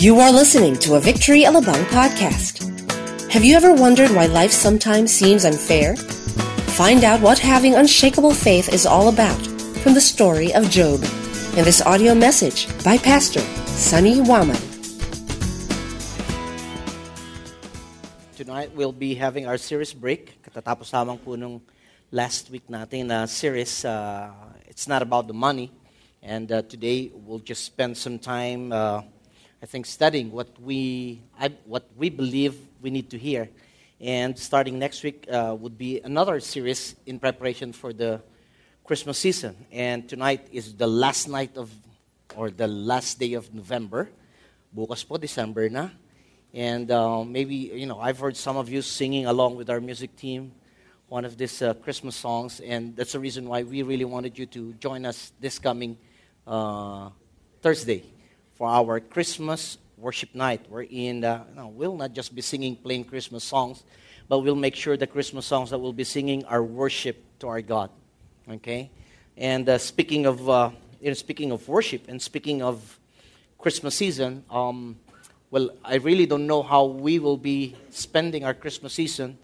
You are listening to a Victory Alabang podcast. Have you ever wondered why life sometimes seems unfair? Find out what having unshakable faith is all about from the story of Job in this audio message by Pastor Sunny Waman. Tonight we'll be having our series break. Katatapos lamang po nung last week natin na series. Uh, it's not about the money. And uh, today we'll just spend some time uh, I think, studying what we, I, what we believe we need to hear. And starting next week uh, would be another series in preparation for the Christmas season. And tonight is the last night of, or the last day of November. Bukas po, December na. And uh, maybe, you know, I've heard some of you singing along with our music team one of these uh, Christmas songs. And that's the reason why we really wanted you to join us this coming uh, Thursday for our Christmas worship night. We're in, no, we'll not just be singing plain Christmas songs, but we'll make sure the Christmas songs that we'll be singing are worship to our God. Okay? And uh, speaking of, uh, you know, speaking of worship and speaking of Christmas season, um, well, I really don't know how we will be spending our Christmas season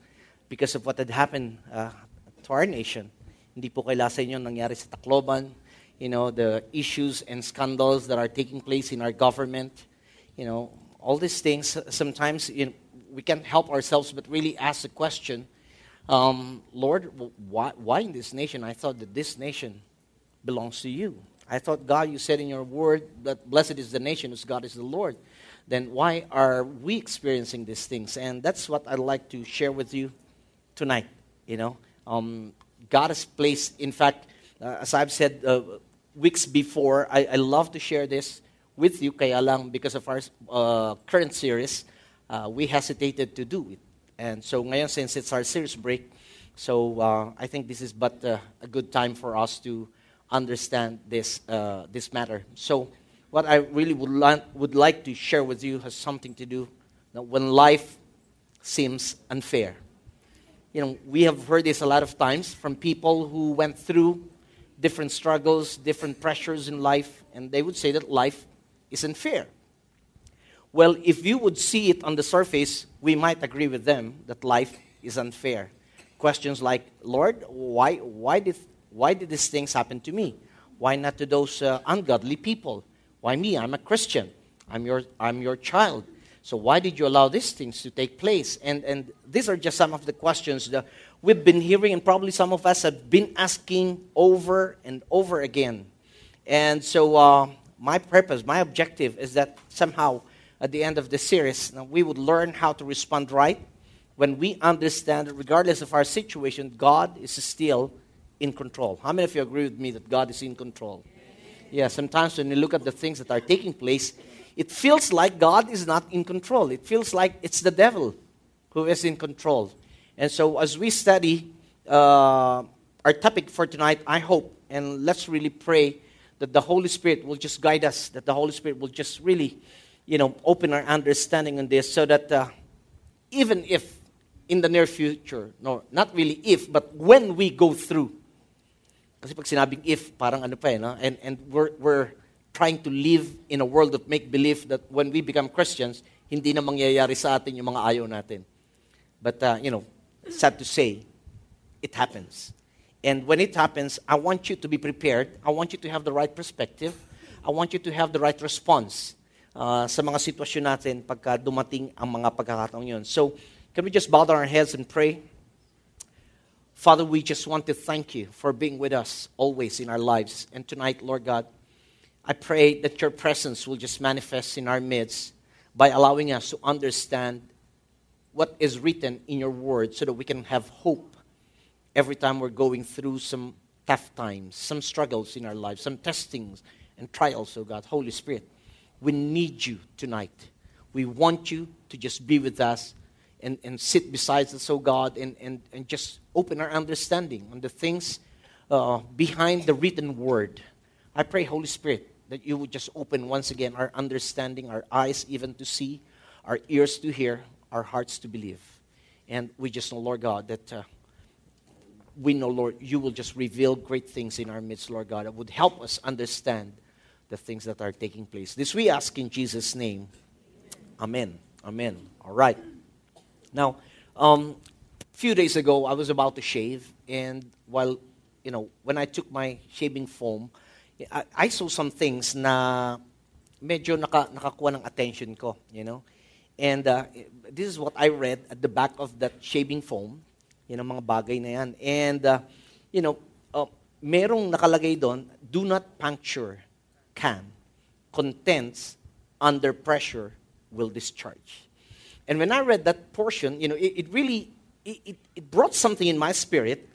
because of what had happened uh, to our nation. Hindi po kaila sa inyo nangyari sa Tacloban, you know, the issues and scandals that are taking place in our government, you know, all these things, sometimes you know, we can't help ourselves but really ask the question, um, Lord, why, why in this nation? I thought that this nation belongs to you. I thought, God, you said in your word that blessed is the nation whose God is the Lord. Then why are we experiencing these things? And that's what I'd like to share with you tonight. You know, um, God has placed, in fact, uh, as I've said uh, weeks before, I, I, love to share this with you, kaya lang because of our uh, current series, uh, we hesitated to do it. And so ngayon, since it's our series break, so uh, I think this is but uh, a good time for us to understand this, this matter. So what I really would, would like to share with you has something to do when life seems unfair. You know, we have heard this a lot of times from people who went through different struggles, different pressures in life, and they would say that life isn't fair. Well, if you would see it on the surface, we might agree with them that life is unfair. Questions like, Lord, why, why, did, why did these things happen to me? Why not to those uh, ungodly people? Why me? I'm a Christian. I'm your, I'm your child. So why did you allow these things to take place? And, and these are just some of the questions that we've been hearing, and probably some of us have been asking over and over again. And so, uh, my purpose, my objective is that somehow at the end of the series, we would learn how to respond right when we understand that regardless of our situation, God is still in control. How many of you agree with me that God is in control? Yeah, sometimes when you look at the things that are taking place, it feels like God is not in control. It feels like it's the devil who is in control. And so, as we study uh, our topic for tonight, I hope, and let's really pray that the Holy Spirit will just guide us, that the Holy Spirit will just really, you know, open our understanding on this so that uh, even if in the near future, no, not really if, but when we go through, kasi pag sinabing if, parang ano pa eh, no? and, and we're, we're trying to live in a world of make-believe that when we become Christians, hindi na mangyayari sa atin yung mga ayaw natin. But, uh, you know, sad to say, it happens. And when it happens, I want you to be prepared. I want you to have the right perspective. I want you to have the right response uh, sa mga sitwasyon natin pagka dumating ang mga pagkakataong yun. So, can we just bow down our heads and pray? Father, we just want to thank you for being with us always in our lives. And tonight, Lord God, I pray that your presence will just manifest in our midst by allowing us to understand what is written in your word so that we can have hope every time we're going through some tough times, some struggles in our lives, some testings and trials, oh God. Holy Spirit, we need you tonight. We want you to just be with us and, and sit beside us, oh God, and, and, and just open our understanding on the things uh, behind the written word. I pray, Holy Spirit, that you would just open once again our understanding, our eyes even to see, our ears to hear, our hearts to believe. And we just know, Lord God, that uh, we know, Lord, you will just reveal great things in our midst, Lord God, that would help us understand the things that are taking place. This we ask in Jesus' name. Amen. Amen. All right. Now, um, a few days ago, I was about to shave, and while, you know, when I took my shaving foam, I, saw some things na medyo naka, nakakuha ng attention ko, you know. And uh, this is what I read at the back of that shaving foam. Yan ang mga bagay na yan. And, uh, you know, uh, merong nakalagay doon, do not puncture can. Contents under pressure will discharge. And when I read that portion, you know, it, it really, it, it brought something in my spirit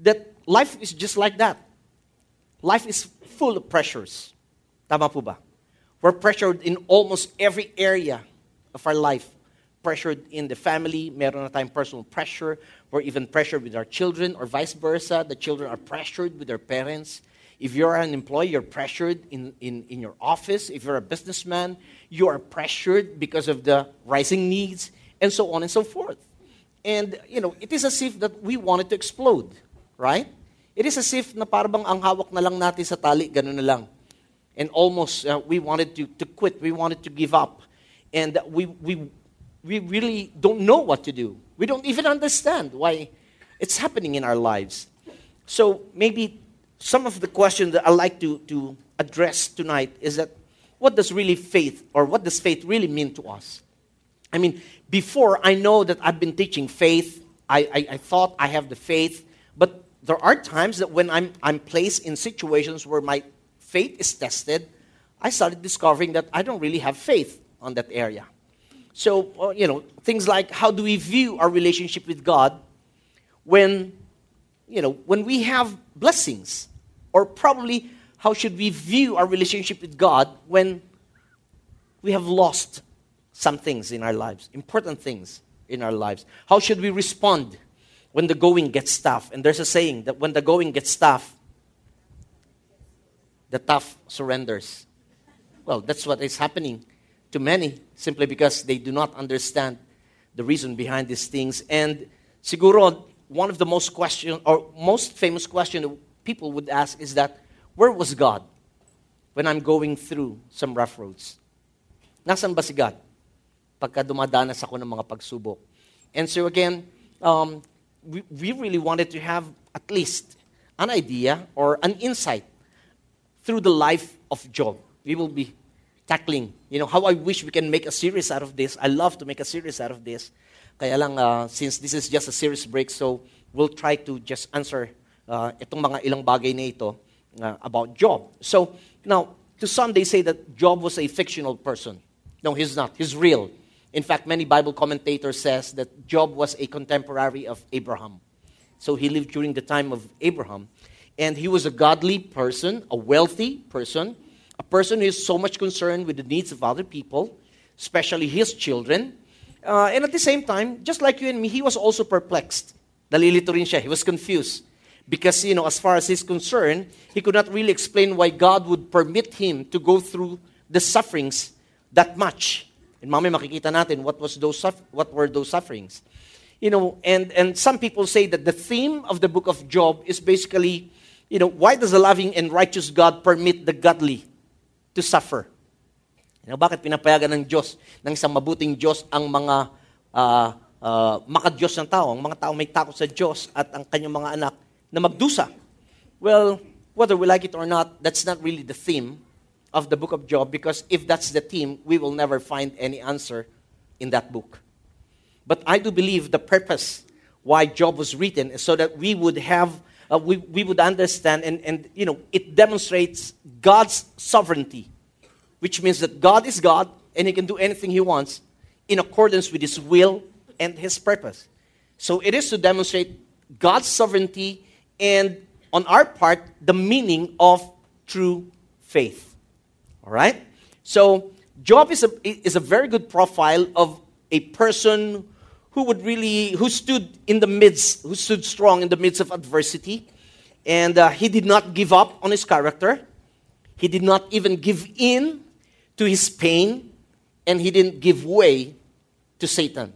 that life is just like that. Life is full of pressures. Tama po ba? We're pressured in almost every area of our life. Pressured in the family, meron na tayong personal pressure. We're even pressured with our children or vice versa. The children are pressured with their parents. If you're an employee, you're pressured in, in, in your office. If you're a businessman, you are pressured because of the rising needs, and so on and so forth. And, you know, it is as if that we wanted to explode, right? It is as if na parang ang hawak na lang natin sa tali, ganun na lang. And almost uh, we wanted to, to quit, we wanted to give up. And we, we, we really don't know what to do. We don't even understand why it's happening in our lives. So maybe some of the questions that I'd like to, to address tonight is that what does really faith, or what does faith really mean to us? I mean, before I know that I've been teaching faith, I, I, I thought I have the faith, but there are times that when I'm, I'm placed in situations where my faith is tested, I started discovering that I don't really have faith on that area. So, uh, you know, things like how do we view our relationship with God when, you know, when we have blessings? Or probably how should we view our relationship with God when we have lost some things in our lives, important things in our lives? How should we respond when the going gets tough? And there's a saying that when the going gets tough, the tough surrenders. Well, that's what is happening to many simply because they do not understand the reason behind these things. And siguro, one of the most question or most famous question people would ask is that, where was God when I'm going through some rough roads? Nasaan ba si God? Pagka dumadanas ako ng mga pagsubok. And so again, um, we, we really wanted to have at least an idea or an insight through the life of Job. We will be tackling, you know, how I wish we can make a series out of this. I love to make a series out of this. Kaya lang, uh, since this is just a series break, so we'll try to just answer uh, itong mga ilang bagay na ito uh, about Job. So, now, to some, they say that Job was a fictional person. No, he's not. He's real. In fact, many Bible commentators says that Job was a contemporary of Abraham. So he lived during the time of Abraham. And he was a godly person, a wealthy person, a person who is so much concerned with the needs of other people, especially his children. Uh, and at the same time, just like you and me, he was also perplexed. Nalilito rin siya. He was confused. Because, you know, as far as he's concerned, he could not really explain why God would permit him to go through the sufferings that much. And mamaya makikita natin what, was those, what were those sufferings. You know, and, and some people say that the theme of the book of Job is basically you know, why does a loving and righteous God permit the godly to suffer? You know, bakit pinapayagan ng Diyos, ng isang mabuting Diyos, ang mga uh, uh, makadiyos ng tao, ang mga tao may takot sa Diyos at ang kanyang mga anak na magdusa? Well, whether we like it or not, that's not really the theme of the book of Job because if that's the theme, we will never find any answer in that book. But I do believe the purpose why Job was written is so that we would have uh, we, we would understand, and, and you know, it demonstrates God's sovereignty, which means that God is God and He can do anything He wants in accordance with His will and His purpose. So it is to demonstrate God's sovereignty and, on our part, the meaning of true faith. All right? So, Job is a, is a very good profile of a person who would really, who stood in the midst, who stood strong in the midst of adversity. And uh, he did not give up on his character. He did not even give in to his pain. And he didn't give way to Satan.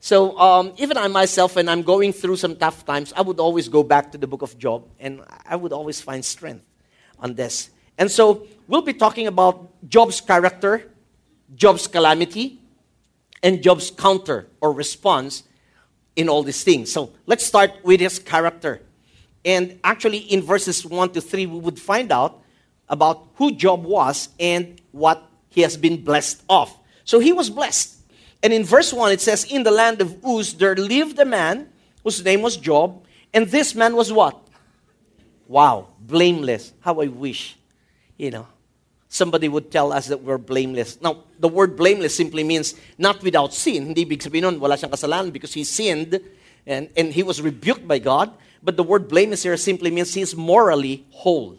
So um, even I myself, when I'm going through some tough times, I would always go back to the book of Job. And I would always find strength on this. And so we'll be talking about Job's character, Job's calamity, and Job's counter or response in all these things. So let's start with his character. And actually, in verses 1 to 3, we would find out about who Job was and what he has been blessed of. So he was blessed. And in verse 1, it says, In the land of Uz, there lived a man whose name was Job. And this man was what? Wow, blameless. How I wish, you know, somebody would tell us that we're blameless. Now, the word blameless simply means not without sin. Hindi ibig sabihin wala siyang kasalanan because he sinned and, and he was rebuked by God. But the word blameless here simply means he's morally whole.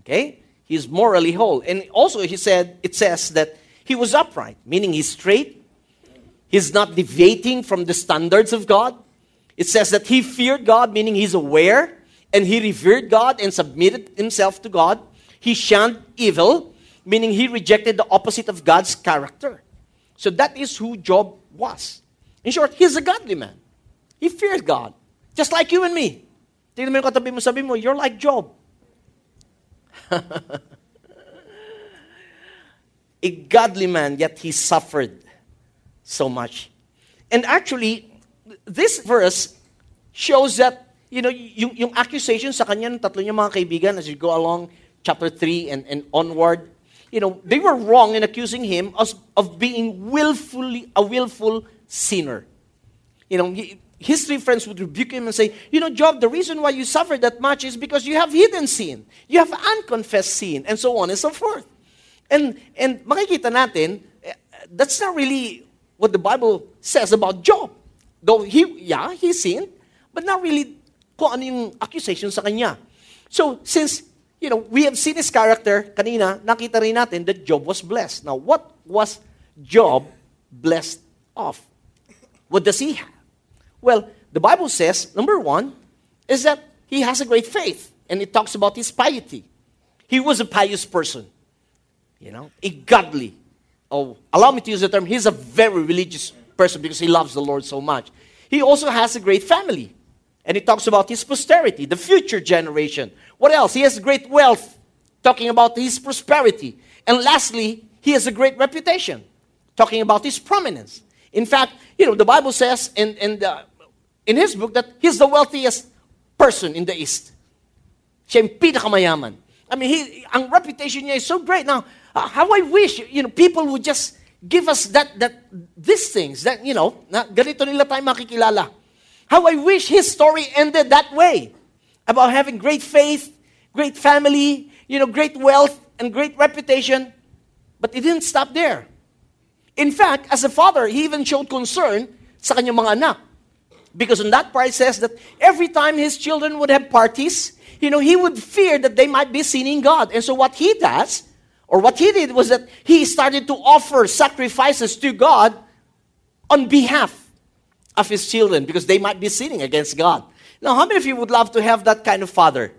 Okay? He's morally whole. And also he said, it says that he was upright, meaning he's straight. He's not deviating from the standards of God. It says that he feared God, meaning he's aware, and he revered God and submitted himself to God. He shunned evil, meaning he rejected the opposite of God's character. So that is who Job was. In short, he's a godly man. He feared God, just like you and me. You're like Job. a godly man, yet he suffered so much. And actually, this verse shows that, you know, yung, yung accusation sa kanya tatlo niya mga kaibigan as you go along chapter 3 and, and onward, you know, they were wrong in accusing him of, of being willfully, a willful sinner. You know, his three friends would rebuke him and say, You know, Job, the reason why you suffered that much is because you have hidden sin, you have unconfessed sin, and so on and so forth. And, and makikita natin, eh, that's not really what the Bible says about Job. Though he, yeah, he sinned, but not really kung ano yung accusation sa kanya. So, since, you know, we have seen his character, kanina, nakita rin natin that Job was blessed. Now, what was Job blessed of? What does he have? Well, the Bible says, number one, is that he has a great faith. And it talks about his piety. He was a pious person. You know, a godly. Oh, allow me to use the term, he's a very religious person because he loves the Lord so much. He also has a great family. And he talks about his posterity, the future generation. What else? He has great wealth, talking about his prosperity. And lastly, he has a great reputation, talking about his prominence. In fact, you know, the Bible says in, in, the, in his book that he's the wealthiest person in the East. Siya yung. I mean, he, reputation is so great. Now, uh, how I wish, you know, people would just give us that, that, these things, that, you know, na ganito nila tayo makikilala. How I wish his story ended that way. About having great faith, great family, you know, great wealth, and great reputation. But it didn't stop there. In fact, as a father, he even showed concern sa kanyang mga anak. Because in that part, it says that every time his children would have parties, you know, he would fear that they might be sinning God. And so what he does, or what he did, was that he started to offer sacrifices to God on behalf of his children because they might be sinning against God. Now, how many of you would love to have that kind of father?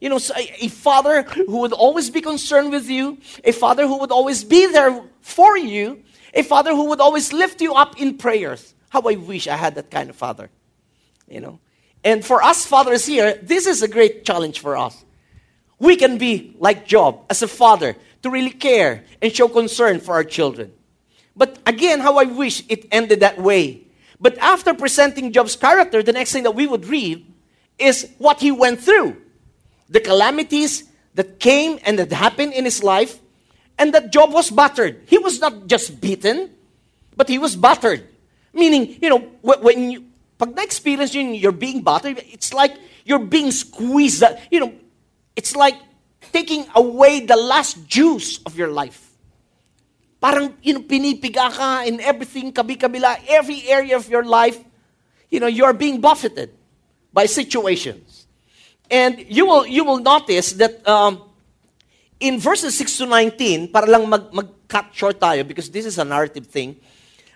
You know, a father who would always be concerned with you, a father who would always be there for you, a father who would always lift you up in prayers. How I wish I had that kind of father. You know? And for us fathers here, this is a great challenge for us. We can be like Job as a father to really care and show concern for our children. But again, how I wish it ended that way. But after presenting Job's character, the next thing that we would read is what he went through the calamities that came and that happened in his life, and that Job was battered. He was not just beaten, but he was battered. Meaning, you know, when you, pag na-experience yun, you're being battered, it's like you're being squeezed. You know, it's like taking away the last juice of your life. Parang, pinipiga ka in everything, kabi-kabila, every area of your life, you know, you are being buffeted by situations. And you will, you will notice that um, in verses 6 to 19, para lang mag, mag-cut short tayo, because this is a narrative thing,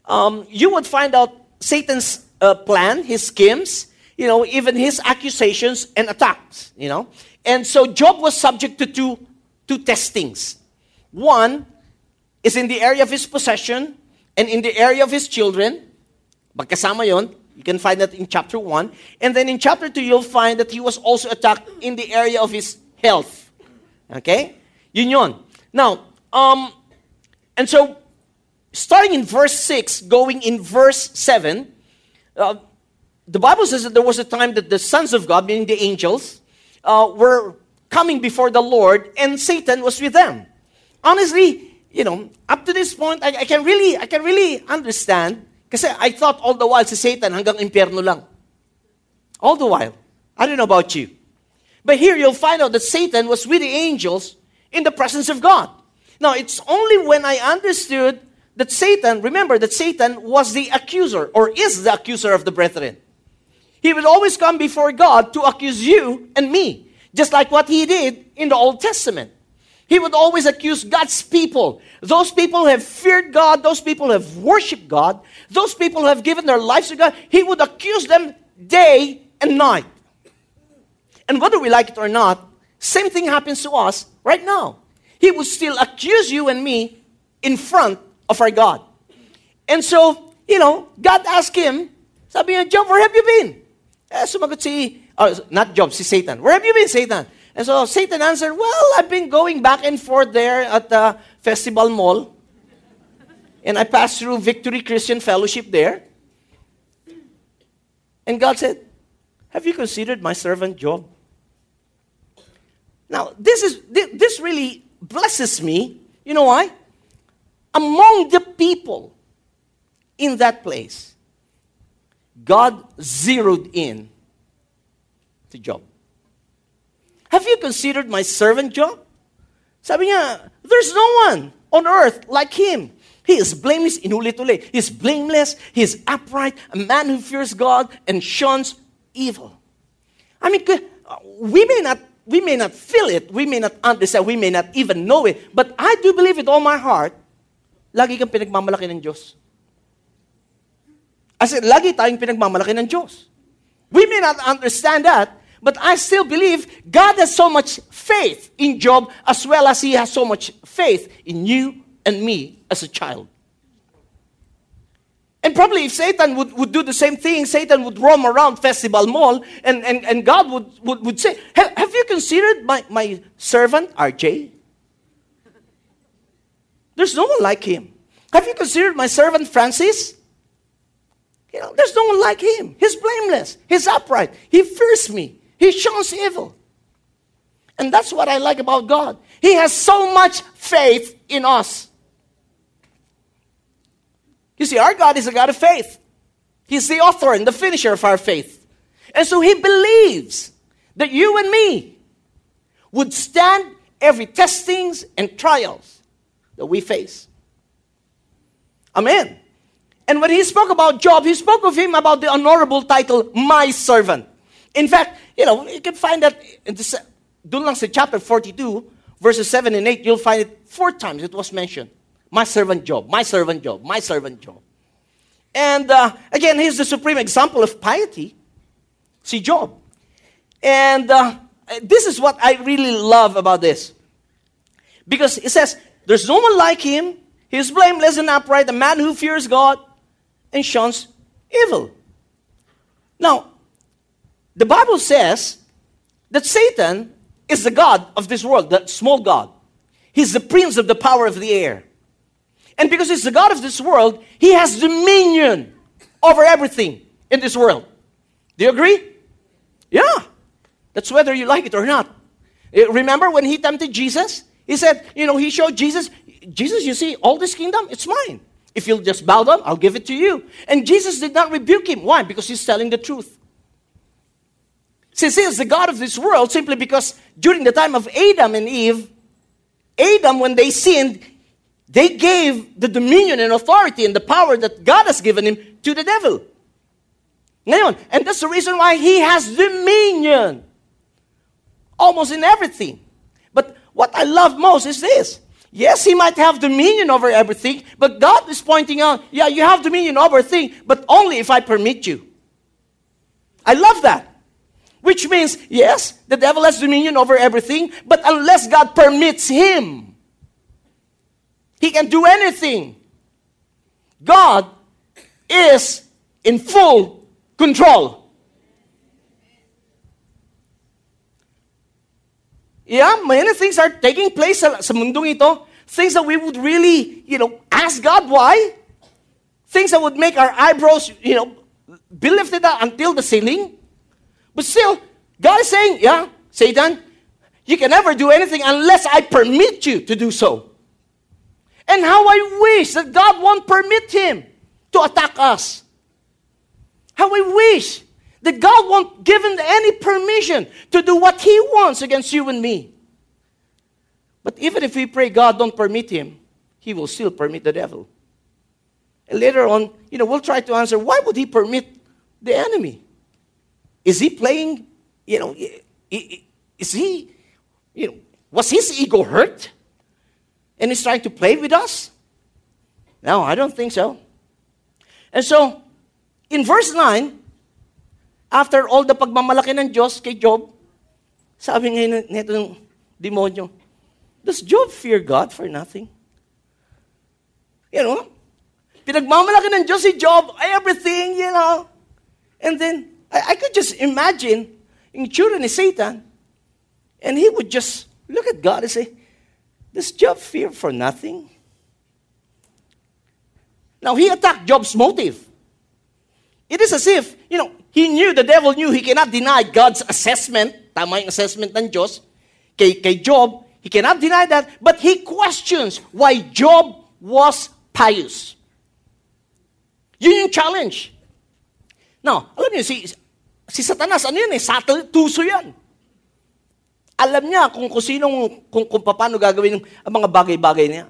um, you would find out Satan's uh, plan, his schemes, you know, even his accusations and attacks, you know. And so Job was subject to two, two testings. One is in the area of his possession and in the area of his children. Magkasama yon. You can find that in chapter 1. And then in chapter 2, you'll find that he was also attacked in the area of his health. Okay? Yun yun. Now, um, and so starting in verse 6, going in verse 7, uh, the Bible says that there was a time that the sons of God, meaning the angels, uh, were coming before the Lord and Satan was with them. Honestly, you know, up to this point, I, I can really, I can really understand kasi I thought all the while si Satan hanggang impyerno lang. All the while. I don't know about you. But here you'll find out that Satan was with the angels in the presence of God. Now, it's only when I understood that Satan, remember that Satan was the accuser or is the accuser of the brethren. He will always come before God to accuse you and me, just like what he did in the Old Testament. He would always accuse God's people. Those people have feared God, those people have worshiped God, those people have given their lives to God. He would accuse them day and night. And whether we like it or not, same thing happens to us right now. He would still accuse you and me in front of our God. And so, you know, God asked him, sabi Job, where have you been? Eh, sumagot si, uh, not Job, si Satan. Where have you been, Satan? And so Satan answered, well, I've been going back and forth there at the Festival Mall. And I passed through Victory Christian Fellowship there. And God said, have you considered my servant Job? Now, this is this really blesses me. You know why? Among the people in that place, God zeroed in to Job. Have you considered my servant Job? Sabi niya, there's no one on earth like him. He is blameless, inulit-ulit. He is blameless, he is upright, a man who fears God and shuns evil. I mean, uh, we may not we may not feel it, we may not understand, we may not even know it, but I do believe with all my heart, lagi kang pinagmamalaki ng Diyos. I said, lagi tayong pinagmamalaki ng Diyos. We may not understand that, but I still believe God has so much faith in Job as well as He has so much faith in you and me as a child. And probably if Satan would, would do the same thing, Satan would roam around Festival Mall and, and, and God would, would, would say, Have you considered my, my servant RJ? There's no one like him. Have you considered my servant Francis? You know, there's no one like him. He's blameless. He's upright. He fears me. He shuns evil. And that's what I like about God. He has so much faith in us. You see, our God is a God of faith. He's the author and the finisher of our faith. And so He believes that you and me would stand every testings and trials that we face. Amen. And when he spoke about Job, he spoke of him about the honorable title, my servant. In fact, you know, you can find that in this, doon lang sa chapter 42, verses 7 and 8, you'll find it four times it was mentioned. My servant Job, my servant Job, my servant Job. And uh, again, he's the supreme example of piety. See Job. And uh, this is what I really love about this. Because it says, there's no one like him. He's blameless and upright, a man who fears God and shuns evil. Now, the Bible says that Satan is the God of this world, the small God. He's the prince of the power of the air. And because he's the God of this world, he has dominion over everything in this world. Do you agree? Yeah. That's whether you like it or not. Eh, remember when he tempted Jesus? He said, you know, he showed Jesus, Jesus, you see, all this kingdom, it's mine. If you'll just bow down, I'll give it to you. And Jesus did not rebuke him. Why? Because he's telling the truth. Since he is the God of this world, simply because during the time of Adam and Eve, Adam, when they sinned, they gave the dominion and authority and the power that God has given him to the devil. And that's the reason why he has dominion almost in everything. But what I love most is this. Yes, he might have dominion over everything, but God is pointing out, yeah, you have dominion over everything, but only if I permit you. I love that. Which means, yes, the devil has dominion over everything, but unless God permits him, he can do anything. God is in full control. Yeah, many things are taking place sa, mundong ito. things that we would really, you know, ask God why. Things that would make our eyebrows, you know, be lifted up until the ceiling. But still, God is saying, yeah, Satan, you can never do anything unless I permit you to do so. And how I wish that God won't permit him to attack us. How I wish that God won't give him any permission to do what he wants against you and me. But even if we pray God don't permit him, he will still permit the devil. And later on, you know, we'll try to answer why would he permit the enemy? Is he playing, you know, is he, you know, was his ego hurt? And he's trying to play with us? No, I don't think so. And so, in verse 9, after all the pagmamalaki ng Diyos kay Job, sabi ngayon nito ng demonyo, Does Job fear God for nothing? You know, pinagmamalaki ng Diyos si Job, everything, you know. And then, I, I could just imagine in tsura is Satan, and he would just look at God and say, Does Job fear for nothing? Now, he attacked Job's motive. It is as if, you know, he knew, the devil knew he cannot deny God's assessment, tama assessment ng Diyos, kay, kay Job, He cannot deny that, but he questions why Job was pious. Yun yung challenge. Now, alam niyo, si, si Satanas, ano yan eh, subtle, tuso yan. Alam niya kung, kung sinong, kung, kung paano gagawin ang mga bagay-bagay niya.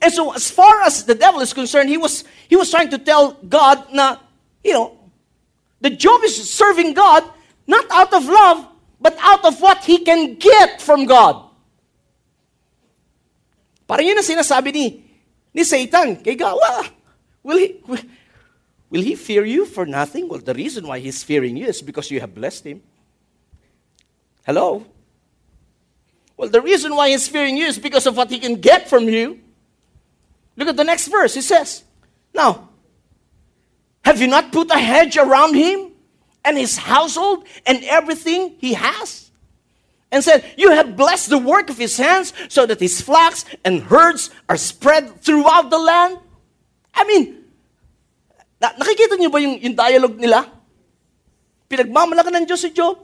And so, as far as the devil is concerned, he was, he was trying to tell God na, you know, the Job is serving God not out of love, but out of what he can get from God. Parang yun ang sinasabi ni, ni Satan kay God. Well, will he, will, will he fear you for nothing? Well, the reason why he's fearing you is because you have blessed him. Hello? Well, the reason why he's fearing you is because of what he can get from you. Look at the next verse. He says, Now, have you not put a hedge around him and his household and everything he has? and said, You have blessed the work of his hands so that his flocks and herds are spread throughout the land. I mean, na- nakikita niyo ba yung, yung dialogue nila? Pinagmamalaki ng Diyos si Job.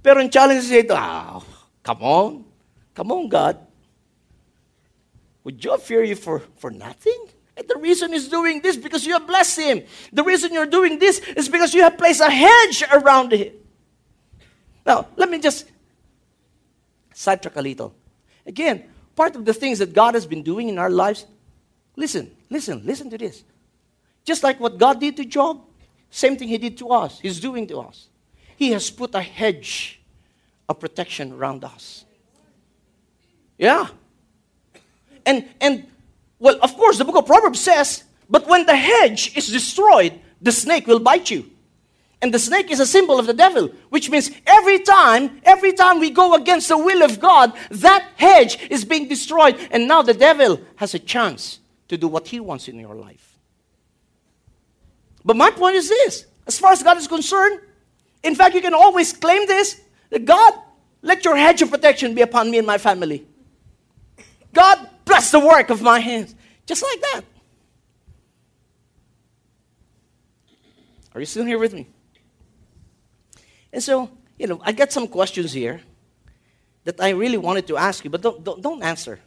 Pero ang challenge siya ito, ah, come on. Come on, God. Would Job fear you for, for nothing? And the reason he's doing this because you have blessed him. The reason you're doing this is because you have placed a hedge around him. Now, let me just sidetrack a little. Again, part of the things that God has been doing in our lives, listen, listen, listen to this. Just like what God did to Job, same thing He did to us, He's doing to us. He has put a hedge of protection around us. Yeah. And, and, well, of course, the book of Proverbs says, but when the hedge is destroyed, the snake will bite you. And the snake is a symbol of the devil, which means every time, every time we go against the will of God, that hedge is being destroyed. And now the devil has a chance to do what he wants in your life. But my point is this as far as God is concerned, in fact, you can always claim this that God, let your hedge of protection be upon me and my family. God, bless the work of my hands. Just like that. Are you still here with me? And so, you know, I got some questions here that I really wanted to ask you, but don't, don't, don't answer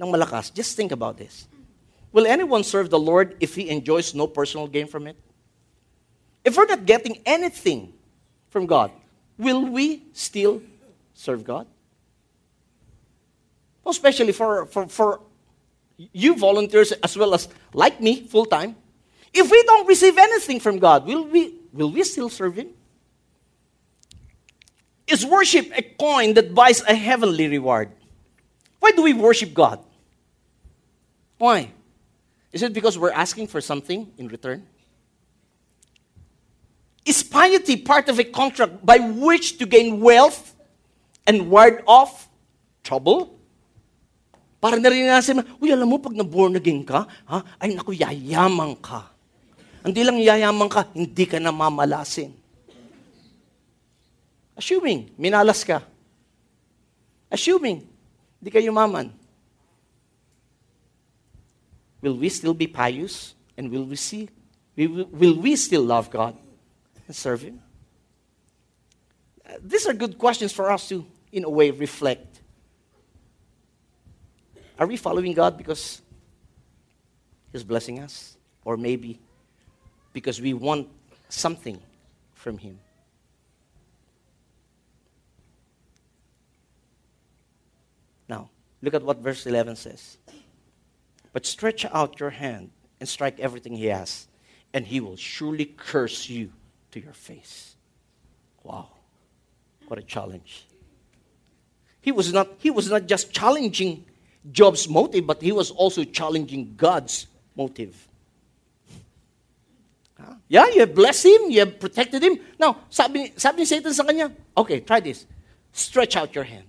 ng malakas. Just think about this. Will anyone serve the Lord if he enjoys no personal gain from it? If we're not getting anything from God, will we still serve God? Especially for, for, for you volunteers as well as like me, full time. If we don't receive anything from God, will we, will we still serve Him? Is worship a coin that buys a heavenly reward? Why do we worship God? Why? Is it because we're asking for something in return? Is piety part of a contract by which to gain wealth and ward off trouble? Para narinasin mo, uy, alam mo, pag na-born again ka, ha, ay naku, yayaman ka. Hindi lang yayaman ka, hindi ka na mamalasin. Assuming, minalas ka. Assuming, hindi ka yumaman. Will we still be pious? And will we see? Will we still love God and serve Him? Uh, these are good questions for us to, in a way, reflect. Are we following God because He's blessing us? Or maybe because we want something from Him? Now, look at what verse 11 says. But stretch out your hand and strike everything he has, and he will surely curse you to your face. Wow. What a challenge. He was not, he was not just challenging Job's motive, but he was also challenging God's motive. Huh? Yeah, you have blessed him, you have protected him. Now, sabi, sabi ni Satan sa kanya, okay, try this. Stretch out your hand.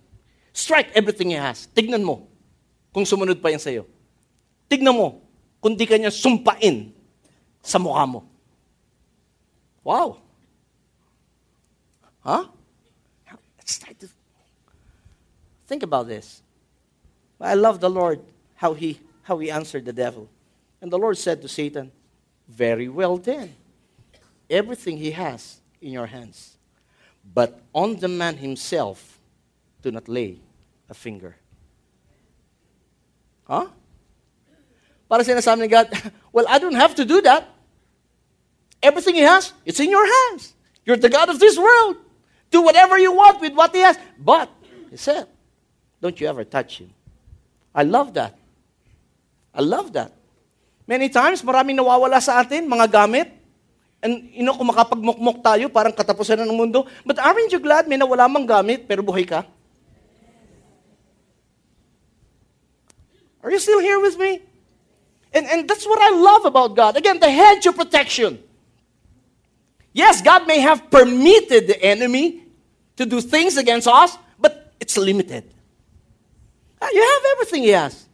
Strike everything he has. Tignan mo kung sumunod pa yan sa'yo. Tignan mo kung di kanya sumpain sa mukha mo. Wow. Huh? Think about this. I love the Lord, how he, how he answered the devil. And the Lord said to Satan, Very well then. Everything he has in your hands. But on the man himself, do not lay a finger. Huh? Para sinasabi ni God, well, I don't have to do that. Everything He has, it's in your hands. You're the God of this world. Do whatever you want with what He has. But, He said, don't you ever touch Him. I love that. I love that. Many times, maraming nawawala sa atin, mga gamit. And, you know, kung makapagmukmok tayo, parang katapusan na ng mundo. But aren't you glad may nawala mang gamit, pero buhay ka? Are you still here with me? And, and that's what I love about God. Again, the hedge of protection. Yes, God may have permitted the enemy to do things against us, but it's limited. Ah, you have everything He has.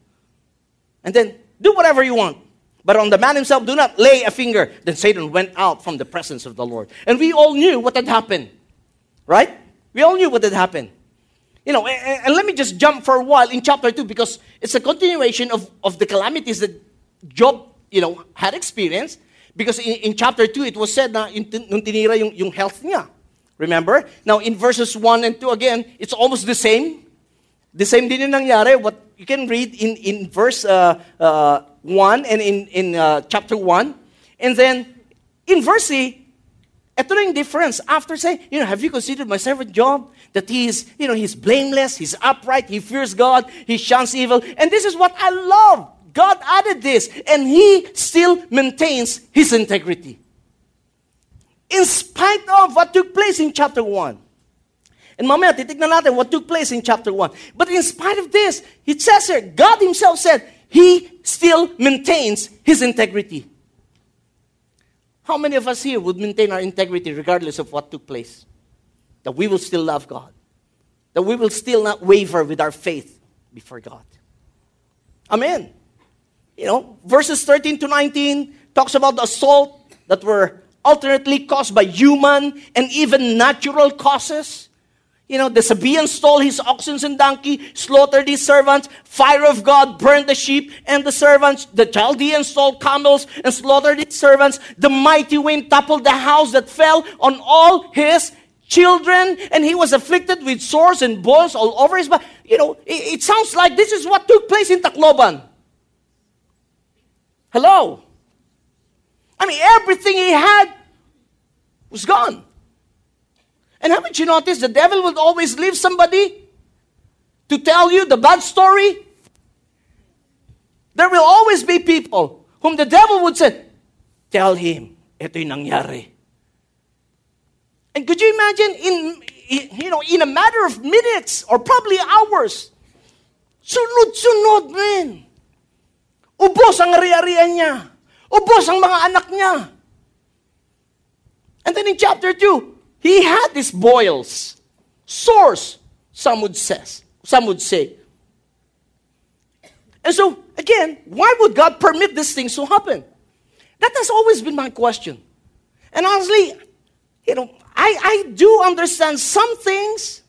And then do whatever you want. But on the man himself, do not lay a finger. Then Satan went out from the presence of the Lord. And we all knew what had happened. Right? We all knew what had happened. You know, and, and, let me just jump for a while in chapter 2 because it's a continuation of, of the calamities that Job, you know, had experienced. Because in, in chapter 2, it was said na nung tinira yung, yung health niya. Remember? Now, in verses 1 and 2, again, it's almost the same. The same din yung nangyari. What you can read in, in verse uh, uh, 1 and in, in uh, chapter 1. And then, in verse 3, ito yung difference. After saying, you know, have you considered my servant Job? That he is, you know, he's blameless, he's upright, he fears God, he shuns evil. And this is what I love. God added this, and he still maintains his integrity. In spite of what took place in chapter 1. And mamaya, titignan natin what took place in chapter 1. But in spite of this, it says here, God himself said, he still maintains his integrity. How many of us here would maintain our integrity regardless of what took place? That we will still love God. That we will still not waver with our faith before God. Amen. You know, verses 13 to 19 talks about the assault that were alternately caused by human and even natural causes. You know, the Sabaean stole his oxen and donkey, slaughtered his servants. Fire of God burned the sheep and the servants. The Chaldeans stole camels and slaughtered his servants. The mighty wind toppled the house that fell on all his children. And he was afflicted with sores and boils all over his body. You know, it, it sounds like this is what took place in Tacloban. Hello? I mean, everything he had was gone. And haven't you noticed the devil will always leave somebody to tell you the bad story? There will always be people whom the devil would say, Tell him, ito'y nangyari. And could you imagine in, you know, in a matter of minutes or probably hours, sunod-sunod, man. Ubos ang ari-arian niya. Ubos ang mga anak niya. And then in chapter 2, he had these boils, sores, some would say. Some would say. And so, again, why would God permit these things to happen? That has always been my question. And honestly, you know, I, I do understand some things,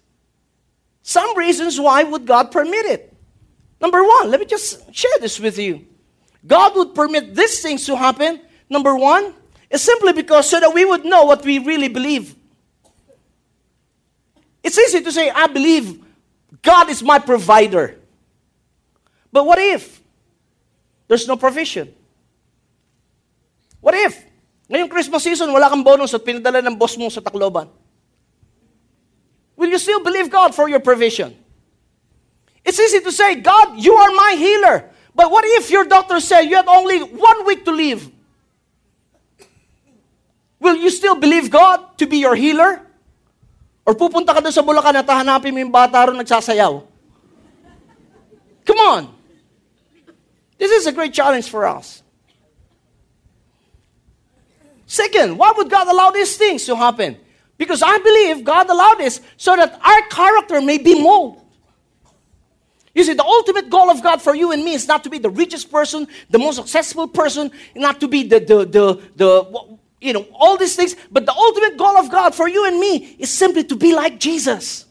some reasons why would God permit it. Number one, let me just share this with you. God would permit these things to happen, number one, is simply because so that we would know what we really believe. It's easy to say, I believe God is my provider. But what if there's no provision? What if? Ngayong Christmas season, wala kang bonus at pinadala ng boss mo sa Tacloban. Will you still believe God for your provision? It's easy to say, God, you are my healer. But what if your doctor said you have only one week to live? Will you still believe God to be your healer? Or pupunta ka doon sa Bulacan at hahanapin mo yung bata nagsasayaw? Come on. This is a great challenge for us. Second, why would God allow these things to happen? Because I believe God allowed this so that our character may be molded. You see, the ultimate goal of God for you and me is not to be the richest person, the most successful person, not to be the, the, the, the, you know, all these things. But the ultimate goal of God for you and me is simply to be like Jesus.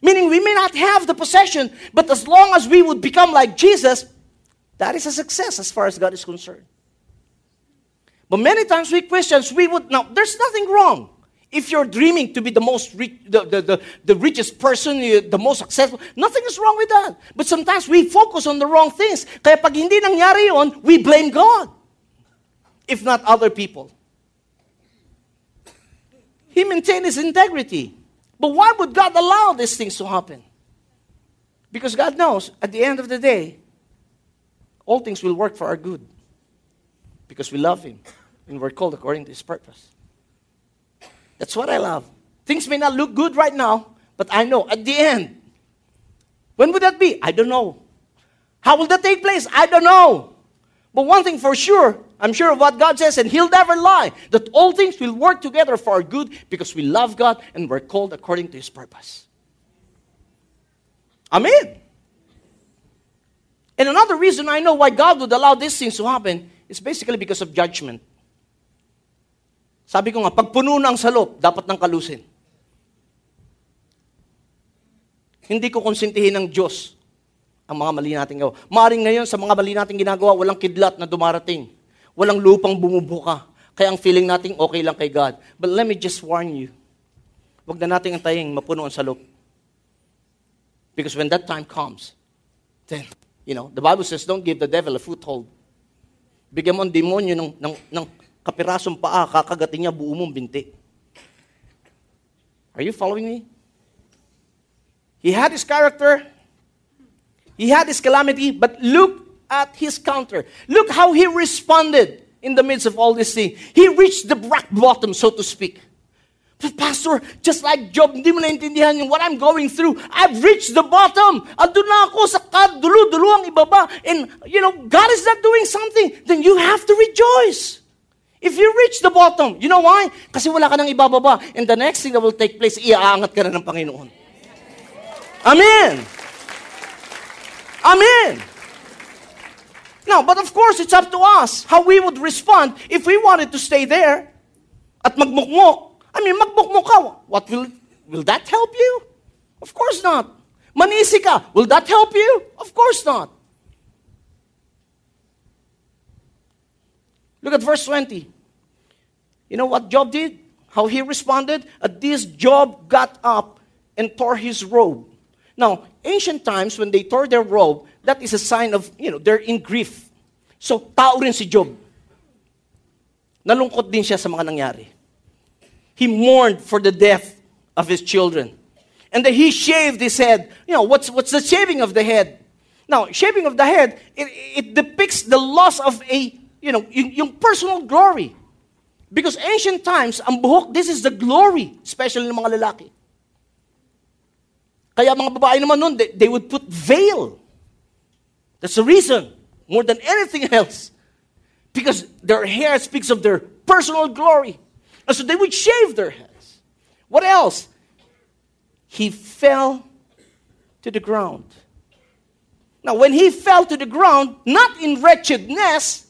Meaning we may not have the possession, but as long as we would become like Jesus, that is a success as far as God is concerned. But many times we Christians, we would, now, there's nothing wrong. If you're dreaming to be the most rich, the, the, the, the richest person, the most successful, nothing is wrong with that. But sometimes we focus on the wrong things. Kaya pag hindi nangyari yon, we blame God. If not other people. He maintained his integrity. But why would God allow these things to happen? Because God knows at the end of the day, all things will work for our good. Because we love Him and we're called according to His purpose. That's what I love. Things may not look good right now, but I know at the end. When would that be? I don't know. How will that take place? I don't know. But one thing for sure, I'm sure of what God says, and He'll never lie, that all things will work together for our good because we love God and we're called according to His purpose. Amen. And another reason I know why God would allow these things to happen is basically because of judgment. Sabi ko nga, pag puno ng salop, dapat nang kalusin. Hindi ko konsintihin ng Diyos ang mga mali nating gawa. Maring ngayon, sa mga mali nating ginagawa, walang kidlat na dumarating. Walang lupang bumubuka. Kaya ang feeling nating okay lang kay God. But let me just warn you. Huwag na nating antayin mapuno ang salop. Because when that time comes, then, you know, the Bible says, don't give the devil a foothold. Bigyan mo ang demonyo ng, ng, ng kapirasong paa, kakagatin niya buo mong binti. Are you following me? He had his character, he had his calamity, but look at his counter. Look how he responded in the midst of all this thing. He reached the rock bottom, so to speak. But Pastor, just like Job, hindi mo naintindihan yung what I'm going through. I've reached the bottom. Andun na ako sa kadulo-dulo ang ibaba. And, you know, God is not doing something. Then you have to rejoice. If you reach the bottom, you know why? Kasi wala ka nang ibababa. And the next thing that will take place, iaangat ka na ng Panginoon. Amen. Amen. Now, but of course, it's up to us how we would respond if we wanted to stay there at magmukmok. I mean, magmukmok ka. What will, will that help you? Of course not. Manisi ka. Will that help you? Of course not. Look at verse 20. You know what Job did? How he responded? At this, Job got up and tore his robe. Now, ancient times, when they tore their robe, that is a sign of, you know, they're in grief. So, tao rin si Job. Nalungkot din siya sa mga nangyari. He mourned for the death of his children. And then he shaved his head. You know, what's, what's the shaving of the head? Now, shaving of the head, it, it depicts the loss of a you know, yung, yung personal glory. Because ancient times, ang buhok, this is the glory, especially ng mga lalaki. Kaya mga babae naman noon, they, they would put veil. That's the reason, more than anything else. Because their hair speaks of their personal glory. And so they would shave their heads. What else? He fell to the ground. Now, when he fell to the ground, not in wretchedness,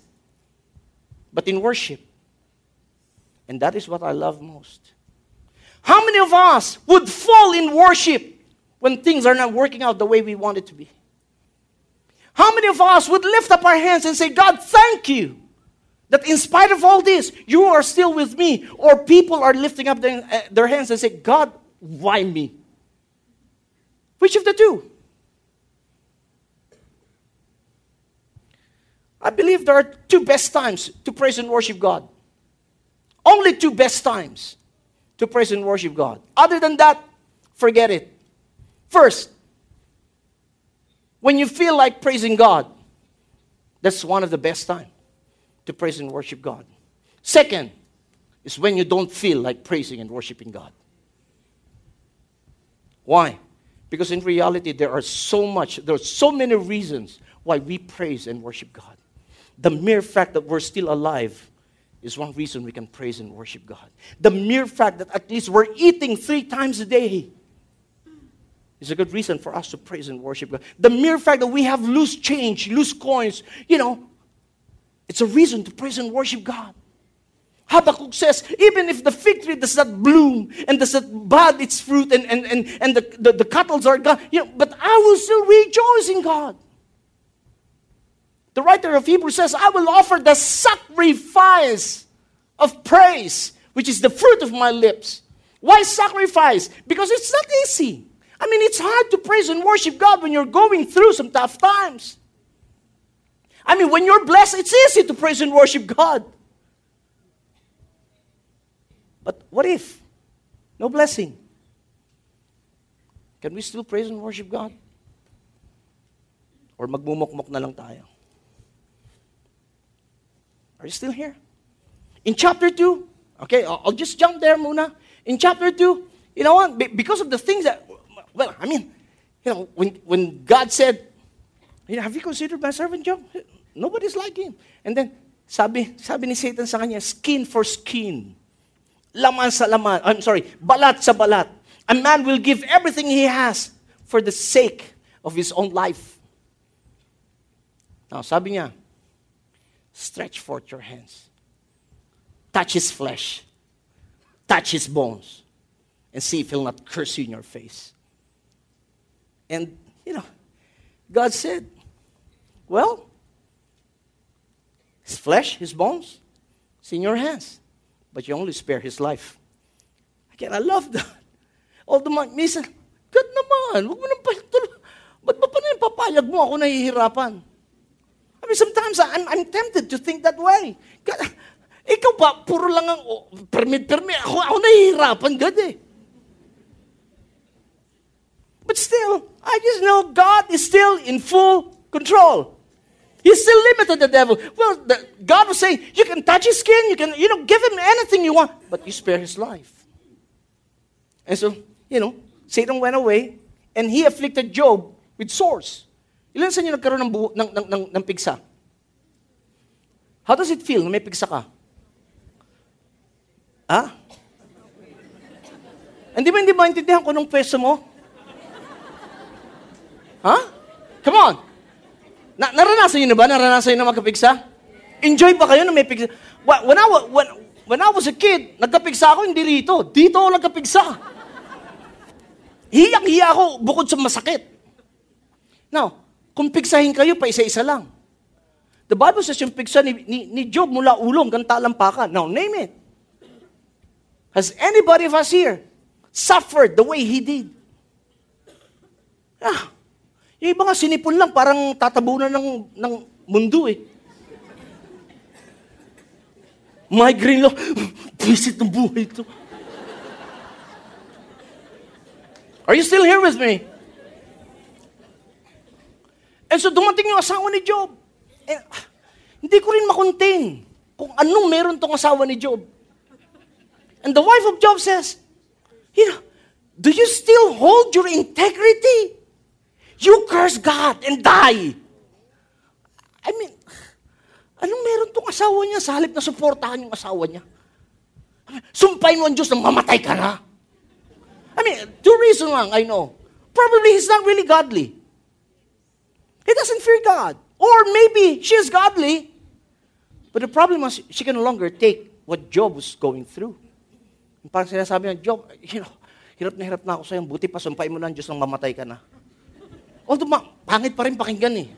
but in worship. And that is what I love most. How many of us would fall in worship when things are not working out the way we want it to be? How many of us would lift up our hands and say, God, thank you that in spite of all this, you are still with me? Or people are lifting up their, uh, their hands and say, God, why me? Which of the two? I believe there are two best times to praise and worship God. Only two best times to praise and worship God. Other than that, forget it. First, when you feel like praising God, that's one of the best times to praise and worship God. Second is when you don't feel like praising and worshiping God. Why? Because in reality, there are so much, there are so many reasons why we praise and worship God. The mere fact that we're still alive is one reason we can praise and worship God. The mere fact that at least we're eating three times a day is a good reason for us to praise and worship God. The mere fact that we have loose change, loose coins, you know, it's a reason to praise and worship God. Habakkuk says, even if the fig tree does not bloom and does not bud its fruit and, and, and, and the, the, the cattle are gone, you know, but I will still rejoice in God. The writer of Hebrews says, I will offer the sacrifice of praise, which is the fruit of my lips. Why sacrifice? Because it's not easy. I mean, it's hard to praise and worship God when you're going through some tough times. I mean, when you're blessed, it's easy to praise and worship God. But what if? No blessing. Can we still praise and worship God? Or magmumukmok na lang tayo? Are you still here? In chapter 2, okay, I'll just jump there muna. In chapter 2, you know what? Because of the things that, well, I mean, you know, when, when God said, you know, have you considered my servant Job? Nobody's like him. And then, sabi, sabi ni Satan sa kanya, skin for skin. Laman sa laman. I'm sorry, balat sa balat. A man will give everything he has for the sake of his own life. Now, sabi niya, Stretch forth your hands. Touch his flesh. Touch his bones. And see if he'll not curse you in your face. And, you know, God said, Well, his flesh, his bones, it's in your hands. But you only spare his life. Again, I love that. Although, minsan, God naman, huwag mo nang Ba't ba pa na yung papayag mo ako nahihirapan? Mean, sometimes I'm, I'm tempted to think that way. Ikaw pa, puro lang ang oh, permit, permit. Ako, ako nahihirapan, God eh. But still, I just know God is still in full control. He's still limited the devil. Well, the, God was saying, you can touch his skin, you can, you know, give him anything you want, but you spare his life. And so, you know, Satan went away, and he afflicted Job with sores. Ilan sa inyo nagkaroon ng, buho, ng, ng, ng, ng pigsa? How does it feel na may pigsa ka? Ha? Hindi ba hindi maintindihan ko nung pwesto mo? Ha? Come on. Na, naranasan niyo na ba? Naranasan niyo na magkapigsa? Enjoy pa kayo na may pigsa? When I, when, when I was a kid, nagkapigsa ako hindi rito. Dito ako nagkapigsa. Hiyang-hiya ako bukod sa masakit. Now, kung pigsahin kayo, pa isa-isa lang. The Bible says yung pigsa ni, ni, ni Job mula ulong hanggang talampakan. Now, name it. Has anybody of us here suffered the way he did? Ah, yung iba nga sinipon lang, parang tatabunan ng, ng mundo eh. Migraine lang, visit ng buhay ito. Are you still here with me? And so dumating yung asawa ni Job. And, ah, hindi ko rin makontain kung anong meron tong asawa ni Job. And the wife of Job says, you know, do you still hold your integrity? You curse God and die. I mean, anong meron tong asawa niya sa halip na suportahan yung asawa niya? Sumpahin mo ang Diyos na mamatay ka na. I mean, two reasons lang, I know. Probably he's not really godly. He doesn't fear God. Or maybe she is godly, but the problem was she can no longer take what Job was going through. Parang sinasabi niya, Job, you know, hirap na hirap na ako sa'yo. Buti pa, sumpay mo na ang Diyos nang mamatay ka na. Although, ma- pangit pa rin pakinggan eh.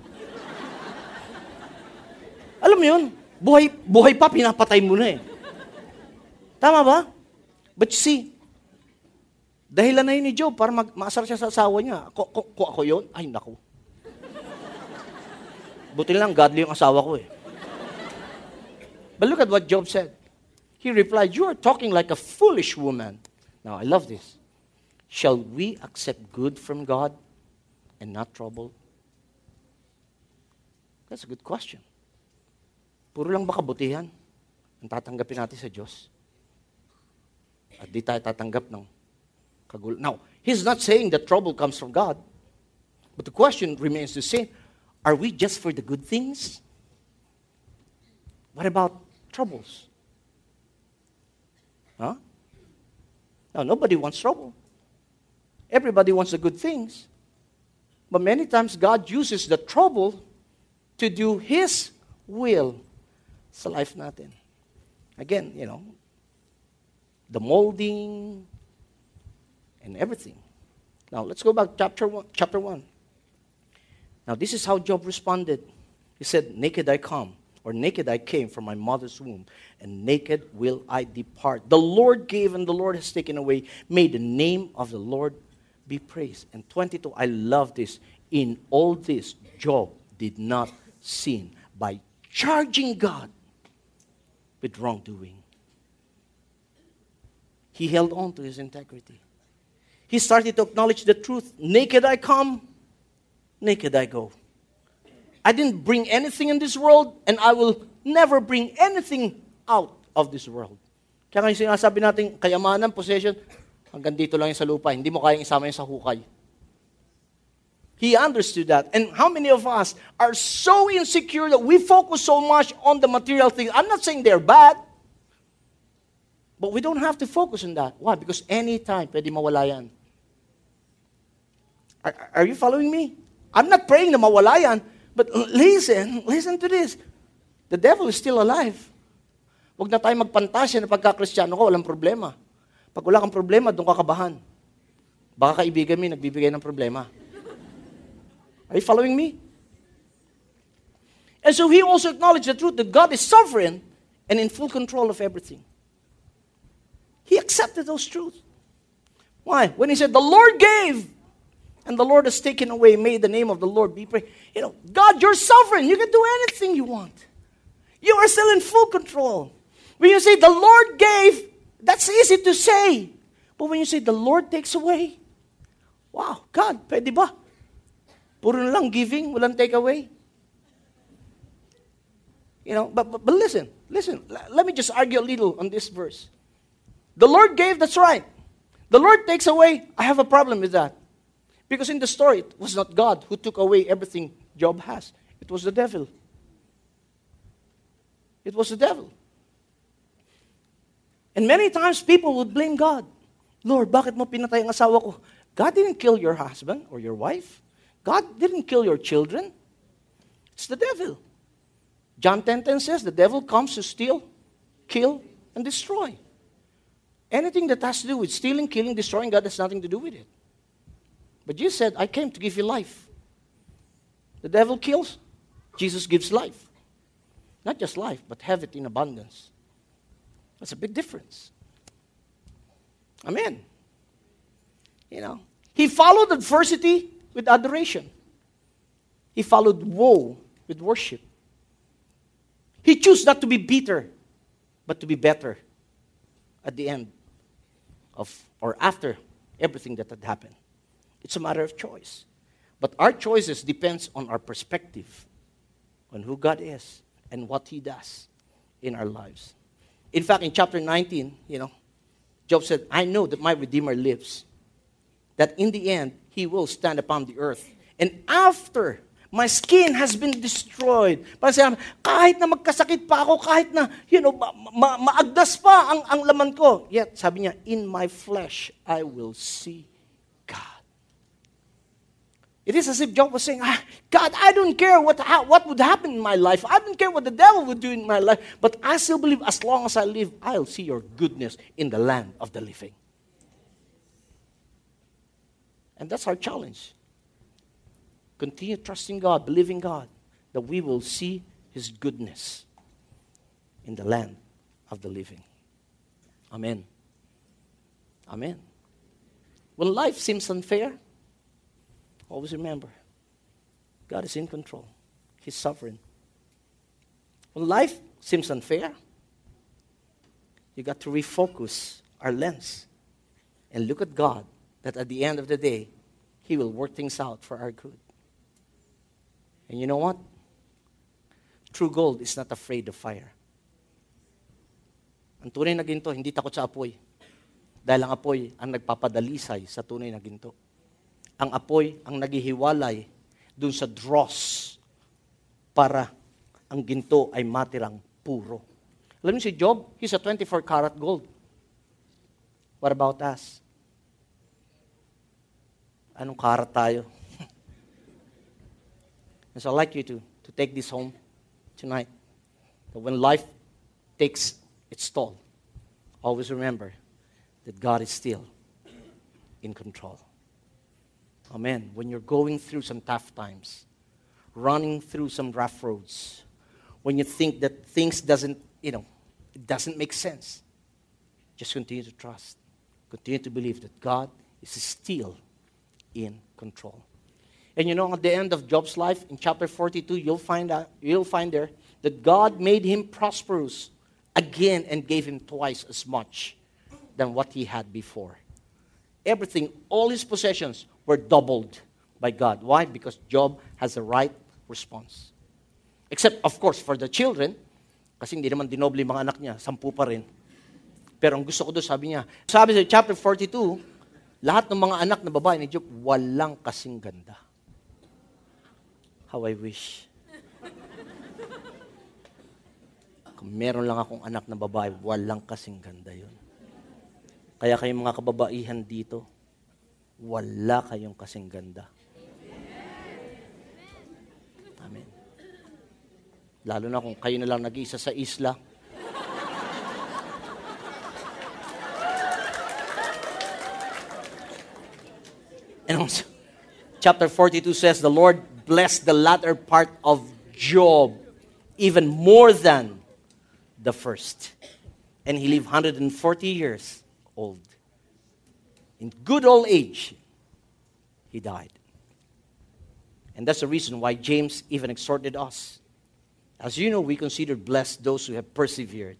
Alam mo yun, buhay, buhay pa, pinapatay mo na eh. Tama ba? But you see, dahilan na yun ni Job para mag maasar siya sa asawa niya. Ko, ko, ko ako yun? Ay, naku. Buti lang, godly yung asawa ko eh. But look at what Job said. He replied, You are talking like a foolish woman. Now, I love this. Shall we accept good from God and not trouble? That's a good question. Puro lang ba kabutihan ang tatanggapin natin sa Diyos? At di tayo tatanggap ng kagulo. Now, He's not saying that trouble comes from God. But the question remains the same. Are we just for the good things? What about troubles? Huh? Now, nobody wants trouble. Everybody wants the good things. But many times God uses the trouble to do His will sa life natin. Again, you know, the molding and everything. Now, let's go back chapter one, chapter 1. Now, this is how Job responded. He said, Naked I come, or naked I came from my mother's womb, and naked will I depart. The Lord gave, and the Lord has taken away. May the name of the Lord be praised. And 22, I love this. In all this, Job did not sin by charging God with wrongdoing. He held on to his integrity. He started to acknowledge the truth. Naked I come, naked I go. I didn't bring anything in this world, and I will never bring anything out of this world. Kaya ngayon sinasabi natin, kayamanan, possession, hanggang dito lang yung sa lupa, hindi mo kayang isama yung sa hukay. He understood that. And how many of us are so insecure that we focus so much on the material things? I'm not saying they're bad, but we don't have to focus on that. Why? Because anytime, pwede mawala yan. Are, are you following me? I'm not praying na mawala yan, but listen, listen to this. The devil is still alive. Huwag na tayo magpantasya na pagka-kristyano ko, walang problema. Pag wala kang problema, doon ka kabahan. Baka kaibigan mo nagbibigay ng problema. Are you following me? And so he also acknowledged the truth that God is sovereign and in full control of everything. He accepted those truths. Why? When he said, The Lord gave, and the Lord has taken away, may the name of the Lord be praised. You know, God, you're sovereign. You can do anything you want. You are still in full control. When you say the Lord gave, that's easy to say. But when you say the Lord takes away, wow, God, pwede ba? Puro lang giving, walang take away. You know, but, but, but listen, listen. Let me just argue a little on this verse. The Lord gave, that's right. The Lord takes away, I have a problem with that. Because in the story, it was not God who took away everything Job has, it was the devil. It was the devil. And many times people would blame God. Lord, bakit mo pinatay ang asawa ko? God didn't kill your husband or your wife. God didn't kill your children. It's the devil. John 10:10 10, 10 says the devil comes to steal, kill, and destroy. Anything that has to do with stealing, killing, destroying, God has nothing to do with it. But you said, I came to give you life. The devil kills, Jesus gives life. Not just life, but have it in abundance. That's a big difference. Amen. You know, he followed adversity with adoration. He followed woe with worship. He chose not to be bitter, but to be better at the end of or after everything that had happened. It's a matter of choice. But our choices depends on our perspective on who God is and what he does in our lives. In fact, in chapter 19, you know, Job said, I know that my Redeemer lives, that in the end, he will stand upon the earth. And after my skin has been destroyed. Parang kahit na magkasakit pa ako, kahit na, you know, ma- ma- maagdas pa ang, ang laman ko. Yet, sabi niya, in my flesh, I will see it is as if Job was saying, ah, God, I don't care what, how, what would happen in my life. I don't care what the devil would do in my life. But I still believe as long as I live, I'll see your goodness in the land of the living. And that's our challenge. Continue trusting God, believing God, that we will see His goodness in the land of the living. Amen. Amen. When life seems unfair, always remember God is in control, He's sovereign. When life seems unfair, you got to refocus our lens and look at God that at the end of the day, He will work things out for our good. And you know what? True gold is not afraid of fire. Ang tunay na ginto, hindi takot sa apoy. Dahil ang apoy ang nagpapadalisay sa tunay na ginto. Ang apoy ang naghihiwalay dun sa dross para ang ginto ay matirang puro. Alam niyo si Job, he's a 24 karat gold. What about us? Anong karat tayo? and so I'd like you to, to take this home tonight. That when life takes its toll, always remember that God is still in control. Amen. When you're going through some tough times, running through some rough roads, when you think that things doesn't, you know, it doesn't make sense, just continue to trust. Continue to believe that God is still in control. And you know, at the end of Job's life, in chapter 42, you'll find, out, you'll find there that God made him prosperous again and gave him twice as much than what he had before. Everything, all his possessions were doubled by God. Why? Because Job has the right response. Except, of course, for the children, kasi hindi naman dinoble mga anak niya, sampu pa rin. Pero ang gusto ko doon, sabi niya, sabi sa chapter 42, lahat ng mga anak na babae ni Job, walang kasing ganda. How I wish. Kung meron lang akong anak na babae, walang kasing ganda yun. Kaya kayong mga kababaihan dito, wala kayong kasing ganda. Amen. Lalo na kung kayo na lang nag-iisa sa isla. And also, chapter 42 says, The Lord blessed the latter part of Job even more than the first. And he lived 140 years old. In good old age, he died. And that's the reason why James even exhorted us. As you know, we consider blessed those who have persevered.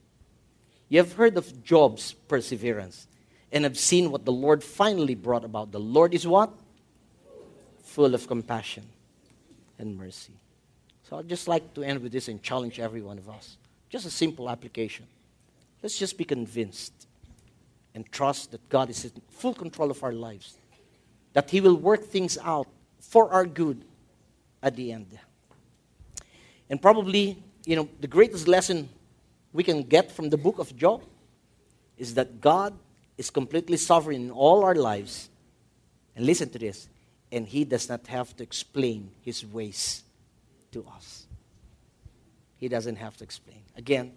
You have heard of Job's perseverance and have seen what the Lord finally brought about. The Lord is what? Full of compassion and mercy. So I'd just like to end with this and challenge every one of us. Just a simple application. Let's just be convinced and trust that God is in full control of our lives, that He will work things out for our good at the end. And probably, you know, the greatest lesson we can get from the book of Job is that God is completely sovereign in all our lives. And listen to this, and He does not have to explain His ways to us. He doesn't have to explain. Again,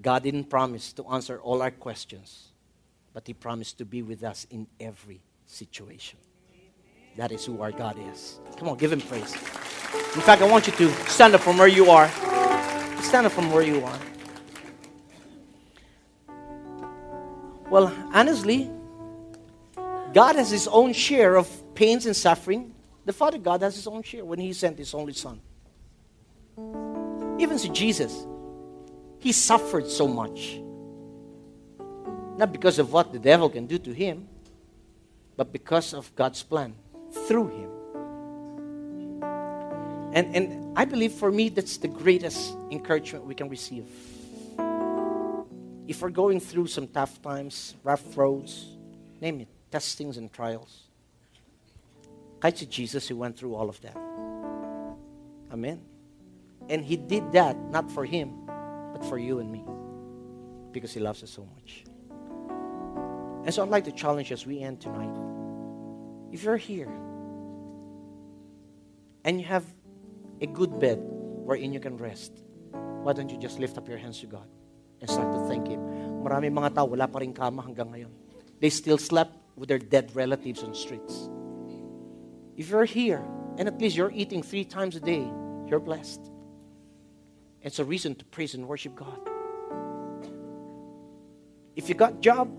God didn't promise to answer all our questions, but He promised to be with us in every situation. That is who our God is. Come on, give Him praise. In fact, I want you to stand up from where you are. Stand up from where you are. Well, honestly, God has His own share of pains and suffering. The Father God has His own share when He sent His only Son. Even to Jesus, He suffered so much. Not because of what the devil can do to Him, but because of God's plan through Him. And, and I believe for me, that's the greatest encouragement we can receive. If we're going through some tough times, rough roads, name it, testings and trials, kahit si Jesus, He went through all of that. Amen. And He did that not for Him, but for you and me. Because He loves us so much. And so I'd like to challenge as we end tonight. If you're here and you have a good bed wherein you can rest, why don't you just lift up your hands to God and start to thank Him? Marami mga tao, wala pa rin kama hanggang ngayon. They still slept with their dead relatives on streets. If you're here and at least you're eating three times a day, you're blessed. It's a reason to praise and worship God. If you got job,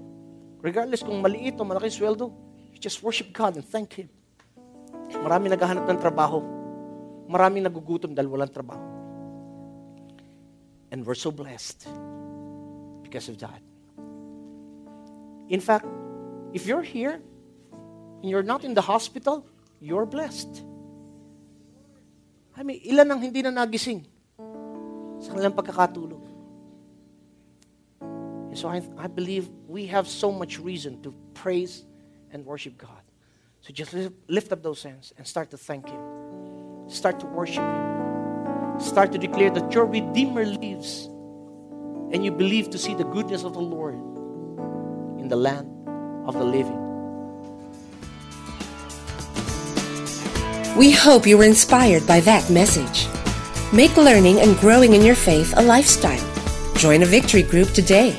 regardless kung maliit o malaki sweldo, you just worship God and thank Him. Marami naghahanap ng trabaho. Marami nagugutom dahil walang trabaho. And we're so blessed because of that. In fact, if you're here and you're not in the hospital, you're blessed. I mean, ilan ang hindi na nagising sa kanilang pagkakatulog? So I, I believe we have so much reason to praise and worship God. So just lift, lift up those hands and start to thank Him. Start to worship Him. Start to declare that your Redeemer lives and you believe to see the goodness of the Lord in the land of the living. We hope you were inspired by that message. Make learning and growing in your faith a lifestyle. Join a victory group today.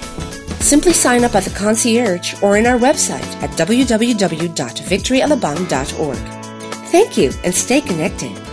Simply sign up at the concierge or in our website at www.victoryalabang.org. Thank you and stay connected.